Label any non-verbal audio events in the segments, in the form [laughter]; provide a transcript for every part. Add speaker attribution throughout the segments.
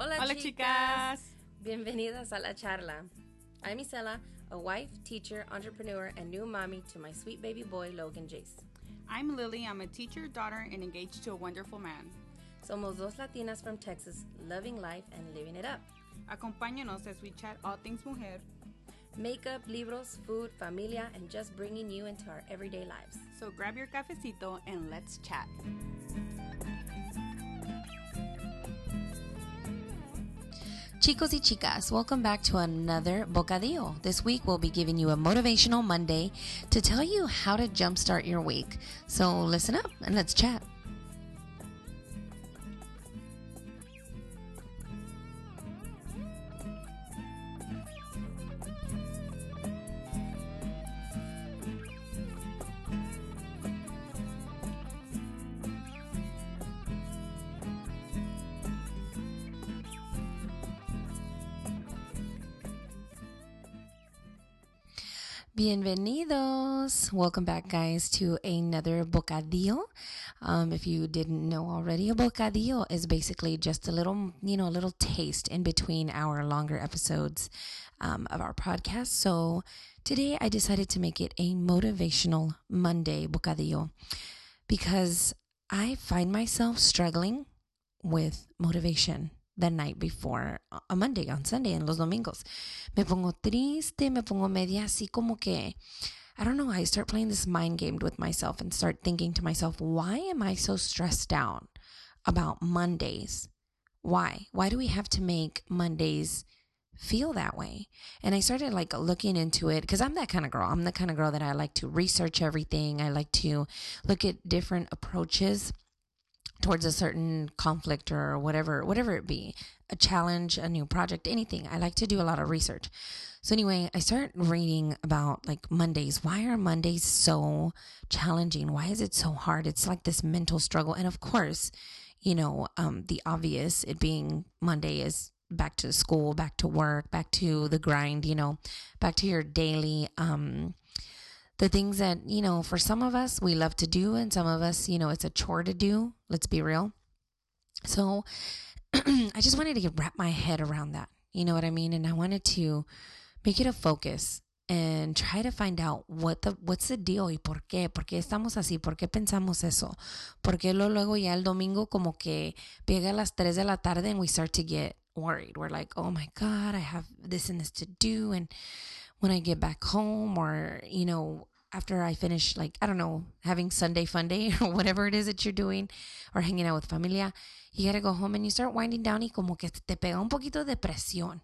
Speaker 1: Hola,
Speaker 2: Hola, chicas.
Speaker 1: Bienvenidas a la charla. I'm Isela, a wife, teacher, entrepreneur, and new mommy to my sweet baby boy, Logan Jace.
Speaker 2: I'm Lily. I'm a teacher, daughter, and engaged to a wonderful man.
Speaker 1: Somos dos latinas from Texas, loving life and living it up.
Speaker 2: Acompáñanos as we chat all things mujer.
Speaker 1: Makeup, libros, food, familia, and just bringing you into our everyday lives.
Speaker 2: So grab your cafecito and let's chat.
Speaker 3: Chicos y chicas, welcome back to another Bocadillo. This week we'll be giving you a motivational Monday to tell you how to jumpstart your week. So listen up and let's chat. Bienvenidos. Welcome back, guys, to another bocadillo. Um, if you didn't know already, a bocadillo is basically just a little, you know, a little taste in between our longer episodes um, of our podcast. So today I decided to make it a motivational Monday bocadillo because I find myself struggling with motivation the night before a Monday, on Sunday, en los domingos. Me pongo triste, me pongo media así como que, I don't know, I start playing this mind game with myself and start thinking to myself, why am I so stressed out about Mondays? Why? Why do we have to make Mondays feel that way? And I started like looking into it because I'm that kind of girl. I'm the kind of girl that I like to research everything. I like to look at different approaches towards a certain conflict or whatever, whatever it be, a challenge, a new project, anything. I like to do a lot of research. So anyway, I start reading about like Mondays. Why are Mondays so challenging? Why is it so hard? It's like this mental struggle. And of course, you know, um, the obvious, it being Monday is back to school, back to work, back to the grind, you know, back to your daily, um, the things that, you know, for some of us we love to do and some of us, you know, it's a chore to do. Let's be real. So [clears throat] I just wanted to wrap my head around that. You know what I mean? And I wanted to make it a focus and try to find out what the what's the deal y por qué, por qué estamos así, por qué pensamos eso, por qué lo luego ya el domingo como que llega a las 3 de la tarde and we start to get worried. We're like, "Oh my god, I have this and this to do and when I get back home or, you know, after I finish, like, I don't know, having Sunday fun day [laughs] or whatever it is that you're doing or hanging out with familia, you gotta go home and you start winding down y como que te pega un poquito de depresión.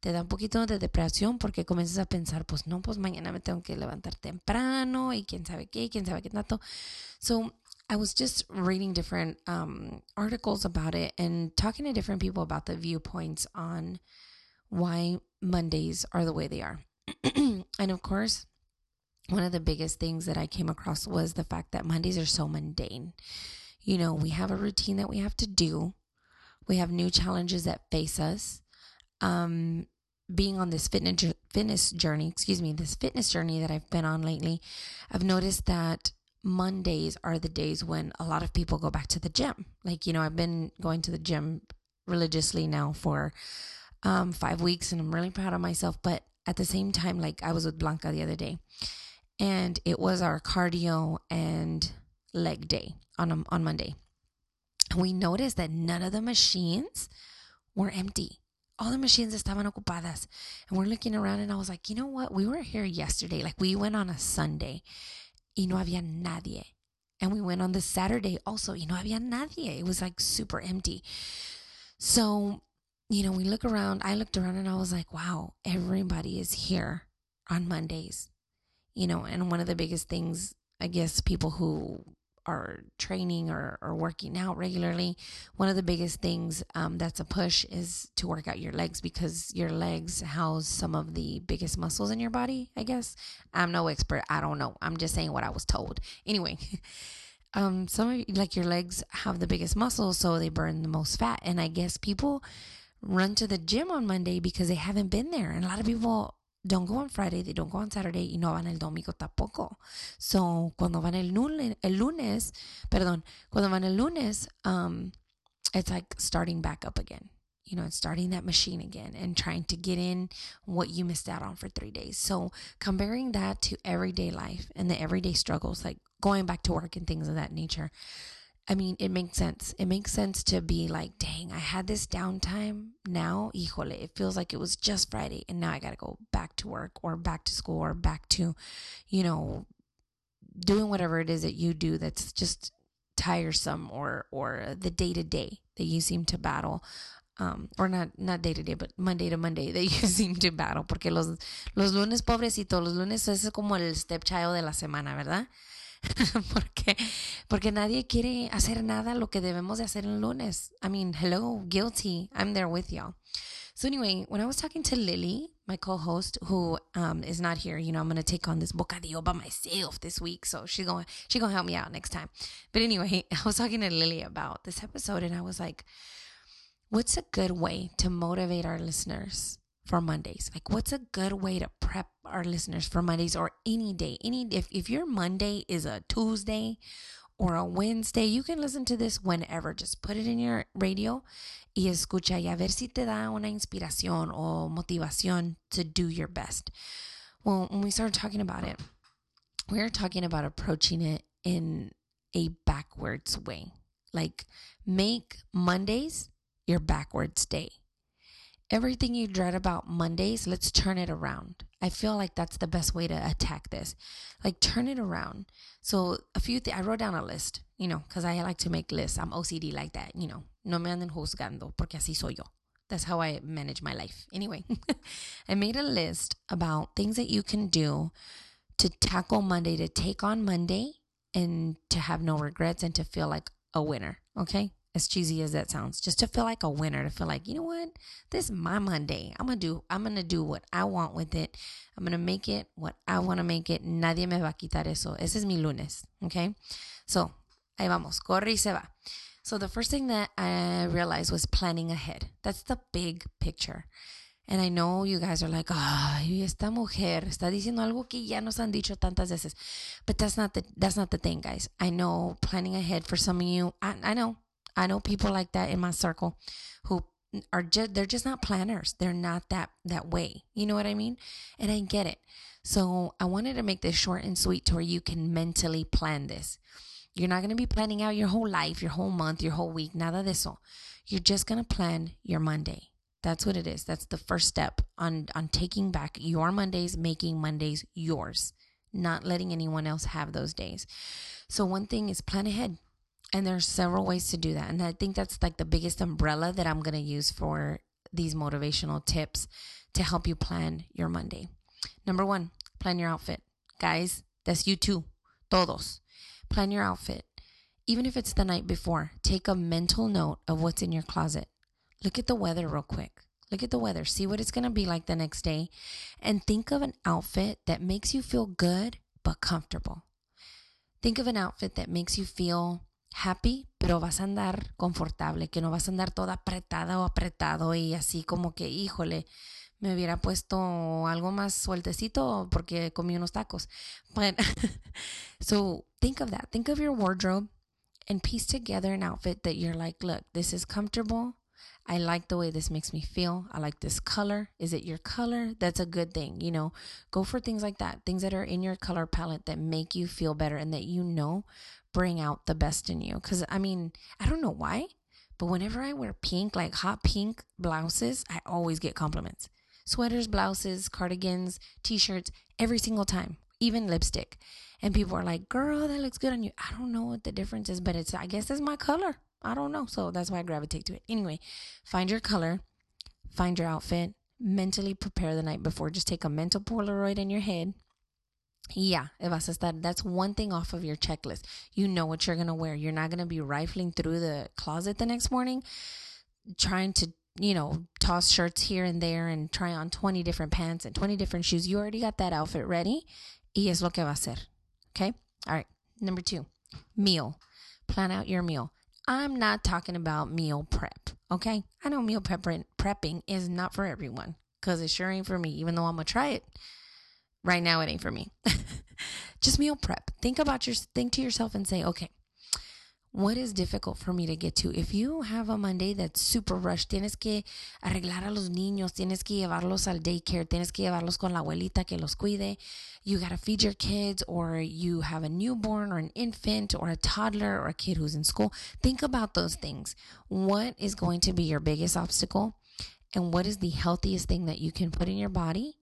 Speaker 3: Te da un poquito de depresión porque comienzas a pensar, pues no, pues mañana me tengo que levantar temprano y quién sabe qué, quién sabe qué tanto. So I was just reading different um, articles about it and talking to different people about the viewpoints on why Mondays are the way they are. [clears throat] and of course, one of the biggest things that I came across was the fact that Mondays are so mundane. You know, we have a routine that we have to do. We have new challenges that face us. Um, being on this fitness fitness journey, excuse me, this fitness journey that I've been on lately, I've noticed that Mondays are the days when a lot of people go back to the gym. Like, you know, I've been going to the gym religiously now for um, five weeks and I'm really proud of myself. But at the same time, like I was with Blanca the other day and it was our cardio and leg day on, on Monday. We noticed that none of the machines were empty. All the machines estaban ocupadas. And we're looking around and I was like, you know what? We were here yesterday. Like we went on a Sunday y no había nadie. And we went on the Saturday also y no había nadie. It was like super empty. So, you know, we look around. I looked around and I was like, wow, everybody is here on Mondays. You know, and one of the biggest things, I guess, people who are training or, or working out regularly, one of the biggest things um, that's a push is to work out your legs because your legs house some of the biggest muscles in your body, I guess. I'm no expert. I don't know. I'm just saying what I was told. Anyway, [laughs] um, some of like your legs have the biggest muscles, so they burn the most fat. And I guess people run to the gym on Monday because they haven't been there. And a lot of people don't go on Friday, they don't go on Saturday y no van el domingo tampoco. So, cuando van el lunes, el lunes, perdón, cuando van el lunes, um, it's like starting back up again. You know, it's starting that machine again and trying to get in what you missed out on for three days. So, comparing that to everyday life and the everyday struggles, like going back to work and things of that nature, I mean, it makes sense. It makes sense to be like, dang, I had this downtime. Now, híjole, it feels like it was just Friday and now I got to go back to work or back to school or back to, you know, doing whatever it is that you do that's just tiresome or or the day to day that you seem to battle um, or not not day to day, but Monday to Monday [laughs] that you seem to battle, porque los los lunes pobrecitos, los lunes es como el stepchild de la semana, ¿verdad? [laughs] porque, porque nadie quiere hacer nada lo que debemos de hacer el lunes. I mean, hello, guilty. I'm there with y'all. So anyway, when I was talking to Lily, my co-host, who um, is not here, you know, I'm gonna take on this bocadillo by myself this week, so she's going she's gonna help me out next time. But anyway, [laughs] I was talking to Lily about this episode, and I was like, "What's a good way to motivate our listeners for Mondays? Like, what's a good way to prep our listeners for Mondays or any day? Any if if your Monday is a Tuesday or a Wednesday, you can listen to this whenever. Just put it in your radio y escucha y a ver si te da una inspiración o motivación to do your best. Well, when we started talking about it, we were talking about approaching it in a backwards way. Like make Mondays your backwards day everything you dread about Mondays, let's turn it around. I feel like that's the best way to attack this. Like turn it around. So a few th- I wrote down a list, you know, because I like to make lists. I'm OCD like that, you know. No me anden juzgando porque así soy yo. That's how I manage my life. Anyway, [laughs] I made a list about things that you can do to tackle Monday, to take on Monday and to have no regrets and to feel like a winner. Okay as cheesy as that sounds, just to feel like a winner, to feel like, you know what? This is my Monday. I'm gonna do I'm gonna do what I want with it. I'm gonna make it what I wanna make it. Nadie me va a quitar eso. Ese es mi lunes. Okay. So ahí vamos. Corre y se va. So the first thing that I realized was planning ahead. That's the big picture. And I know you guys are like, ay, esta mujer está diciendo algo que ya nos han dicho tantas veces. But that's not the that's not the thing, guys. I know planning ahead for some of you, I, I know I know people like that in my circle who are just they're just not planners. They're not that that way. You know what I mean? And I get it. So I wanted to make this short and sweet to where you can mentally plan this. You're not going to be planning out your whole life, your whole month, your whole week, nada de eso. You're just going to plan your Monday. That's what it is. That's the first step on on taking back your Mondays, making Mondays yours, not letting anyone else have those days. So one thing is plan ahead. And there's several ways to do that. And I think that's like the biggest umbrella that I'm going to use for these motivational tips to help you plan your Monday. Number one, plan your outfit. Guys, that's you too. Todos. Plan your outfit. Even if it's the night before, take a mental note of what's in your closet. Look at the weather real quick. Look at the weather. See what it's going to be like the next day. And think of an outfit that makes you feel good but comfortable. Think of an outfit that makes you feel happy, pero vas a andar confortable, que no vas a andar toda apretada o apretado y así como que, híjole, me hubiera puesto algo más sueltecito porque comí unos tacos. But [laughs] so think of that. Think of your wardrobe and piece together an outfit that you're like, look, this is comfortable. I like the way this makes me feel. I like this color. Is it your color? That's a good thing. You know, go for things like that, things that are in your color palette that make you feel better and that you know bring out the best in you. Because, I mean, I don't know why, but whenever I wear pink, like hot pink blouses, I always get compliments. Sweaters, blouses, cardigans, t shirts, every single time, even lipstick. And people are like, girl, that looks good on you. I don't know what the difference is, but it's, I guess it's my color. I don't know. So that's why I gravitate to it. Anyway, find your color, find your outfit, mentally prepare the night before. Just take a mental Polaroid in your head. Yeah, vas a estar, that's one thing off of your checklist. You know what you're going to wear. You're not going to be rifling through the closet the next morning trying to, you know, toss shirts here and there and try on 20 different pants and 20 different shoes. You already got that outfit ready. Y es lo que va a ser. Okay? All right. Number two, meal. Plan out your meal. I'm not talking about meal prep, okay? I know meal prep prepping is not for everyone because it sure ain't for me, even though I'm gonna try it. Right now, it ain't for me. [laughs] Just meal prep. Think about your, think to yourself and say, okay, what is difficult for me to get to? If you have a Monday that's super rushed, tienes que arreglar a los niños, tienes que llevarlos al daycare, tienes que llevarlos con la abuelita que los cuide, you got to feed your kids, or you have a newborn or an infant or a toddler or a kid who's in school. Think about those things. What is going to be your biggest obstacle? And what is the healthiest thing that you can put in your body,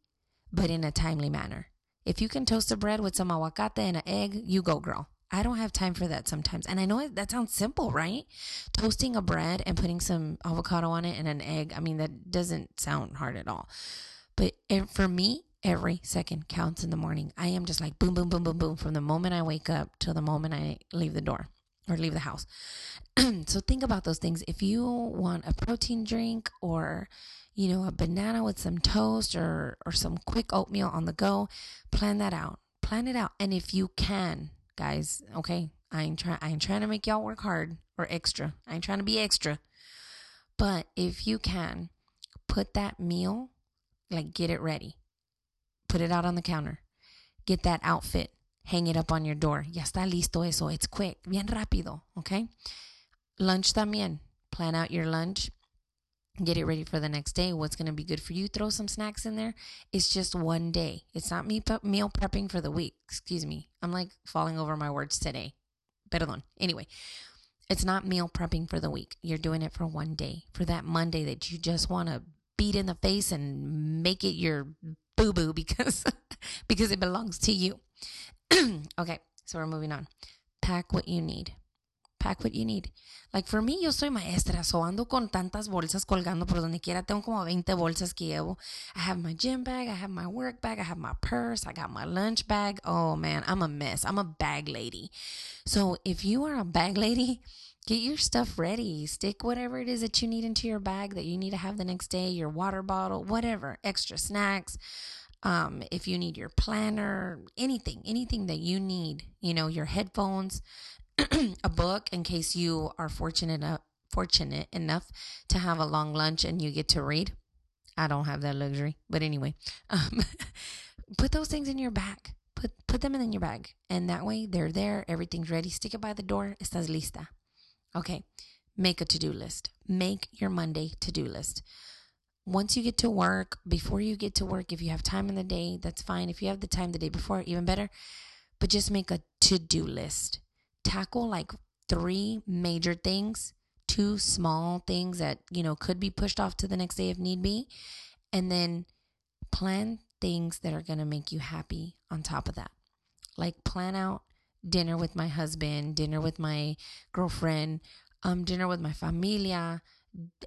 Speaker 3: but in a timely manner? If you can toast a bread with some aguacate and an egg, you go, girl. I don't have time for that sometimes. And I know that sounds simple, right? Toasting a bread and putting some avocado on it and an egg. I mean, that doesn't sound hard at all. But for me, every second counts in the morning. I am just like boom, boom, boom, boom, boom from the moment I wake up till the moment I leave the door or leave the house. [clears throat] so think about those things. If you want a protein drink or you know, a banana with some toast or or some quick oatmeal on the go, plan that out. Plan it out. And if you can, guys. Okay, I ain't trying. I ain't trying to make y'all work hard or extra. I ain't trying to be extra. But if you can, put that meal, like get it ready, put it out on the counter, get that outfit, hang it up on your door. Ya está listo eso. It's quick, bien rápido. Okay. Lunch también. Plan out your lunch get it ready for the next day. What's going to be good for you? Throw some snacks in there. It's just one day. It's not me meal prepping for the week. Excuse me. I'm like falling over my words today. Better Perdón. Anyway, it's not meal prepping for the week. You're doing it for one day, for that Monday that you just want to beat in the face and make it your boo boo because [laughs] because it belongs to you. [clears throat] okay, so we're moving on. Pack what you need. Pack what you need. Like for me, yo soy maestra, so ando con tantas bolsas colgando por donde quiera. Tengo como 20 bolsas que llevo. I have my gym bag, I have my work bag, I have my purse, I got my lunch bag. Oh man, I'm a mess. I'm a bag lady. So if you are a bag lady, get your stuff ready. Stick whatever it is that you need into your bag that you need to have the next day, your water bottle, whatever, extra snacks. Um, if you need your planner, anything, anything that you need, you know, your headphones, [clears throat] a book in case you are fortunate enough, fortunate enough to have a long lunch and you get to read. I don't have that luxury, but anyway, um, [laughs] put those things in your bag. Put put them in your bag, and that way they're there. Everything's ready. Stick it by the door. Estás lista. Okay. Make a to do list. Make your Monday to do list. Once you get to work, before you get to work, if you have time in the day, that's fine. If you have the time the day before, even better. But just make a to do list tackle like three major things, two small things that, you know, could be pushed off to the next day if need be, and then plan things that are going to make you happy on top of that. Like plan out dinner with my husband, dinner with my girlfriend, um, dinner with my familia,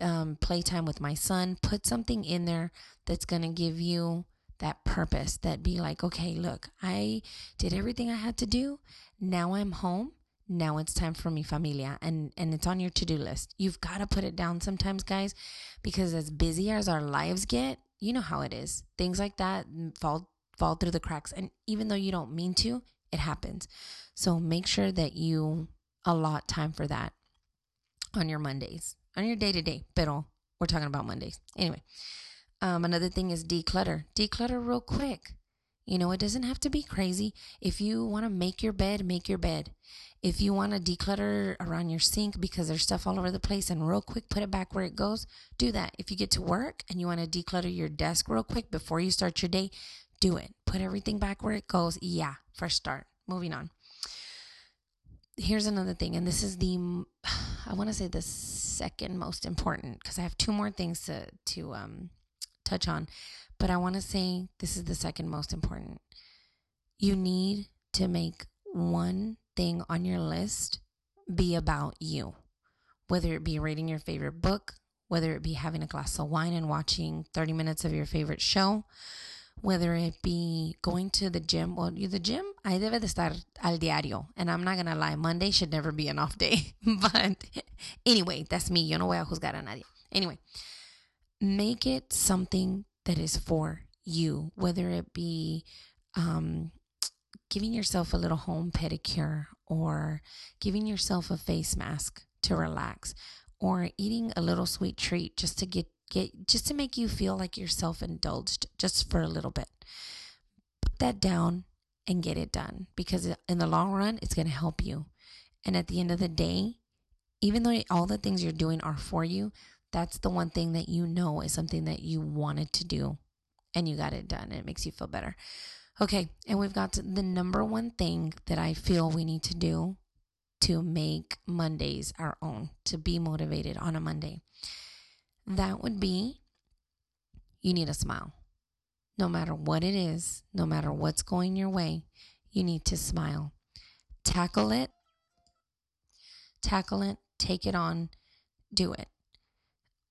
Speaker 3: um, playtime with my son. Put something in there that's going to give you that purpose that be like, okay, look, I did everything I had to do. Now I'm home now it's time for mi familia and and it's on your to-do list. You've got to put it down sometimes guys because as busy as our lives get you know how it is. Things like that fall fall through the cracks and even though you don't mean to it happens. So make sure that you allot time for that on your mondays on your day to day pero we're talking about mondays. Anyway um, another thing is declutter. Declutter real quick you know, it doesn't have to be crazy. If you want to make your bed, make your bed. If you want to declutter around your sink because there's stuff all over the place and real quick put it back where it goes, do that. If you get to work and you want to declutter your desk real quick before you start your day, do it. Put everything back where it goes. Yeah, first start. Moving on. Here's another thing, and this is the, [sighs] I want to say the second most important because I have two more things to to um, touch on, but I want to say this is the second most important. You need to make one thing on your list be about you, whether it be reading your favorite book, whether it be having a glass of wine and watching 30 minutes of your favorite show, whether it be going to the gym. Well, the gym, I debe de estar al diario. And I'm not going to lie, Monday should never be an off day. [laughs] but anyway, that's me. Yo no voy a juzgar a nadie. Anyway, make it something that is for you, whether it be um, giving yourself a little home pedicure or giving yourself a face mask to relax or eating a little sweet treat just to get get just to make you feel like you're self-indulged just for a little bit. Put that down and get it done because in the long run it's going to help you. And at the end of the day, even though all the things you're doing are for you, that's the one thing that you know is something that you wanted to do and you got it done. And it makes you feel better. Okay. And we've got the number one thing that I feel we need to do to make Mondays our own, to be motivated on a Monday. That would be you need a smile. No matter what it is, no matter what's going your way, you need to smile. Tackle it, tackle it, take it on, do it.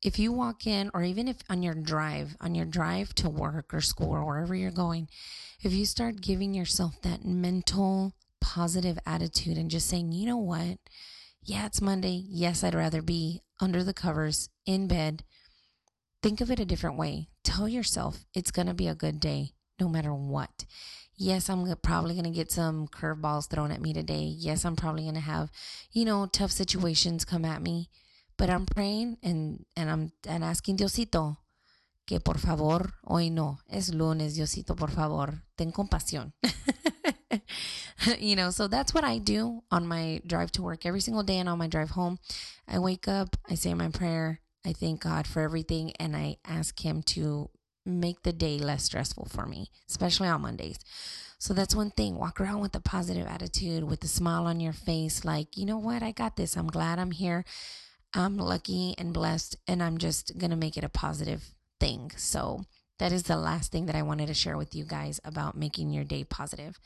Speaker 3: If you walk in, or even if on your drive, on your drive to work or school or wherever you're going, if you start giving yourself that mental positive attitude and just saying, you know what? Yeah, it's Monday. Yes, I'd rather be under the covers in bed. Think of it a different way. Tell yourself it's going to be a good day no matter what. Yes, I'm probably going to get some curveballs thrown at me today. Yes, I'm probably going to have, you know, tough situations come at me. But I'm praying and, and I'm and asking Diosito que por favor, hoy no, es lunes, Diosito, por favor, ten compasión. [laughs] you know, so that's what I do on my drive to work every single day and on my drive home. I wake up, I say my prayer, I thank God for everything, and I ask Him to make the day less stressful for me, especially on Mondays. So that's one thing. Walk around with a positive attitude, with a smile on your face, like, you know what? I got this. I'm glad I'm here. I'm lucky and blessed, and I'm just going to make it a positive thing. So that is the last thing that I wanted to share with you guys about making your day positive.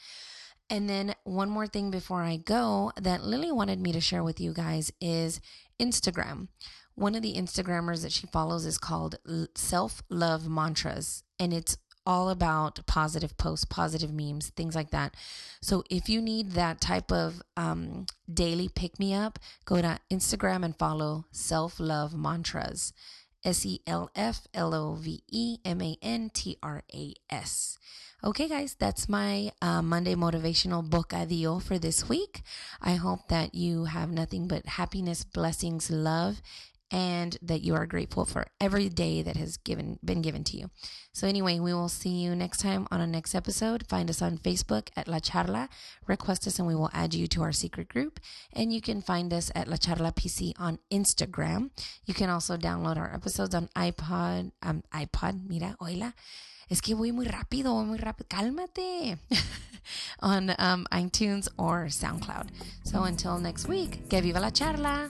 Speaker 3: And then one more thing before I go that Lily wanted me to share with you guys is Instagram. One of the Instagrammers that she follows is called Self Love Mantras, and it's all about positive posts, positive memes, things like that. So if you need that type of um, daily pick me up, go to Instagram and follow Self Love Mantras. S E L F L O V E M A N T R A S. Okay, guys, that's my uh, Monday motivational book bocadillo for this week. I hope that you have nothing but happiness, blessings, love, and that you are grateful for every day that has given been given to you. So anyway, we will see you next time on a next episode. Find us on Facebook at La Charla. Request us and we will add you to our secret group. And you can find us at La Charla PC on Instagram. You can also download our episodes on iPod, um, iPod, mira, oila. Es que voy muy rápido, voy muy rápido. Cálmate. [laughs] on um, iTunes or SoundCloud. So until next week, que viva la charla.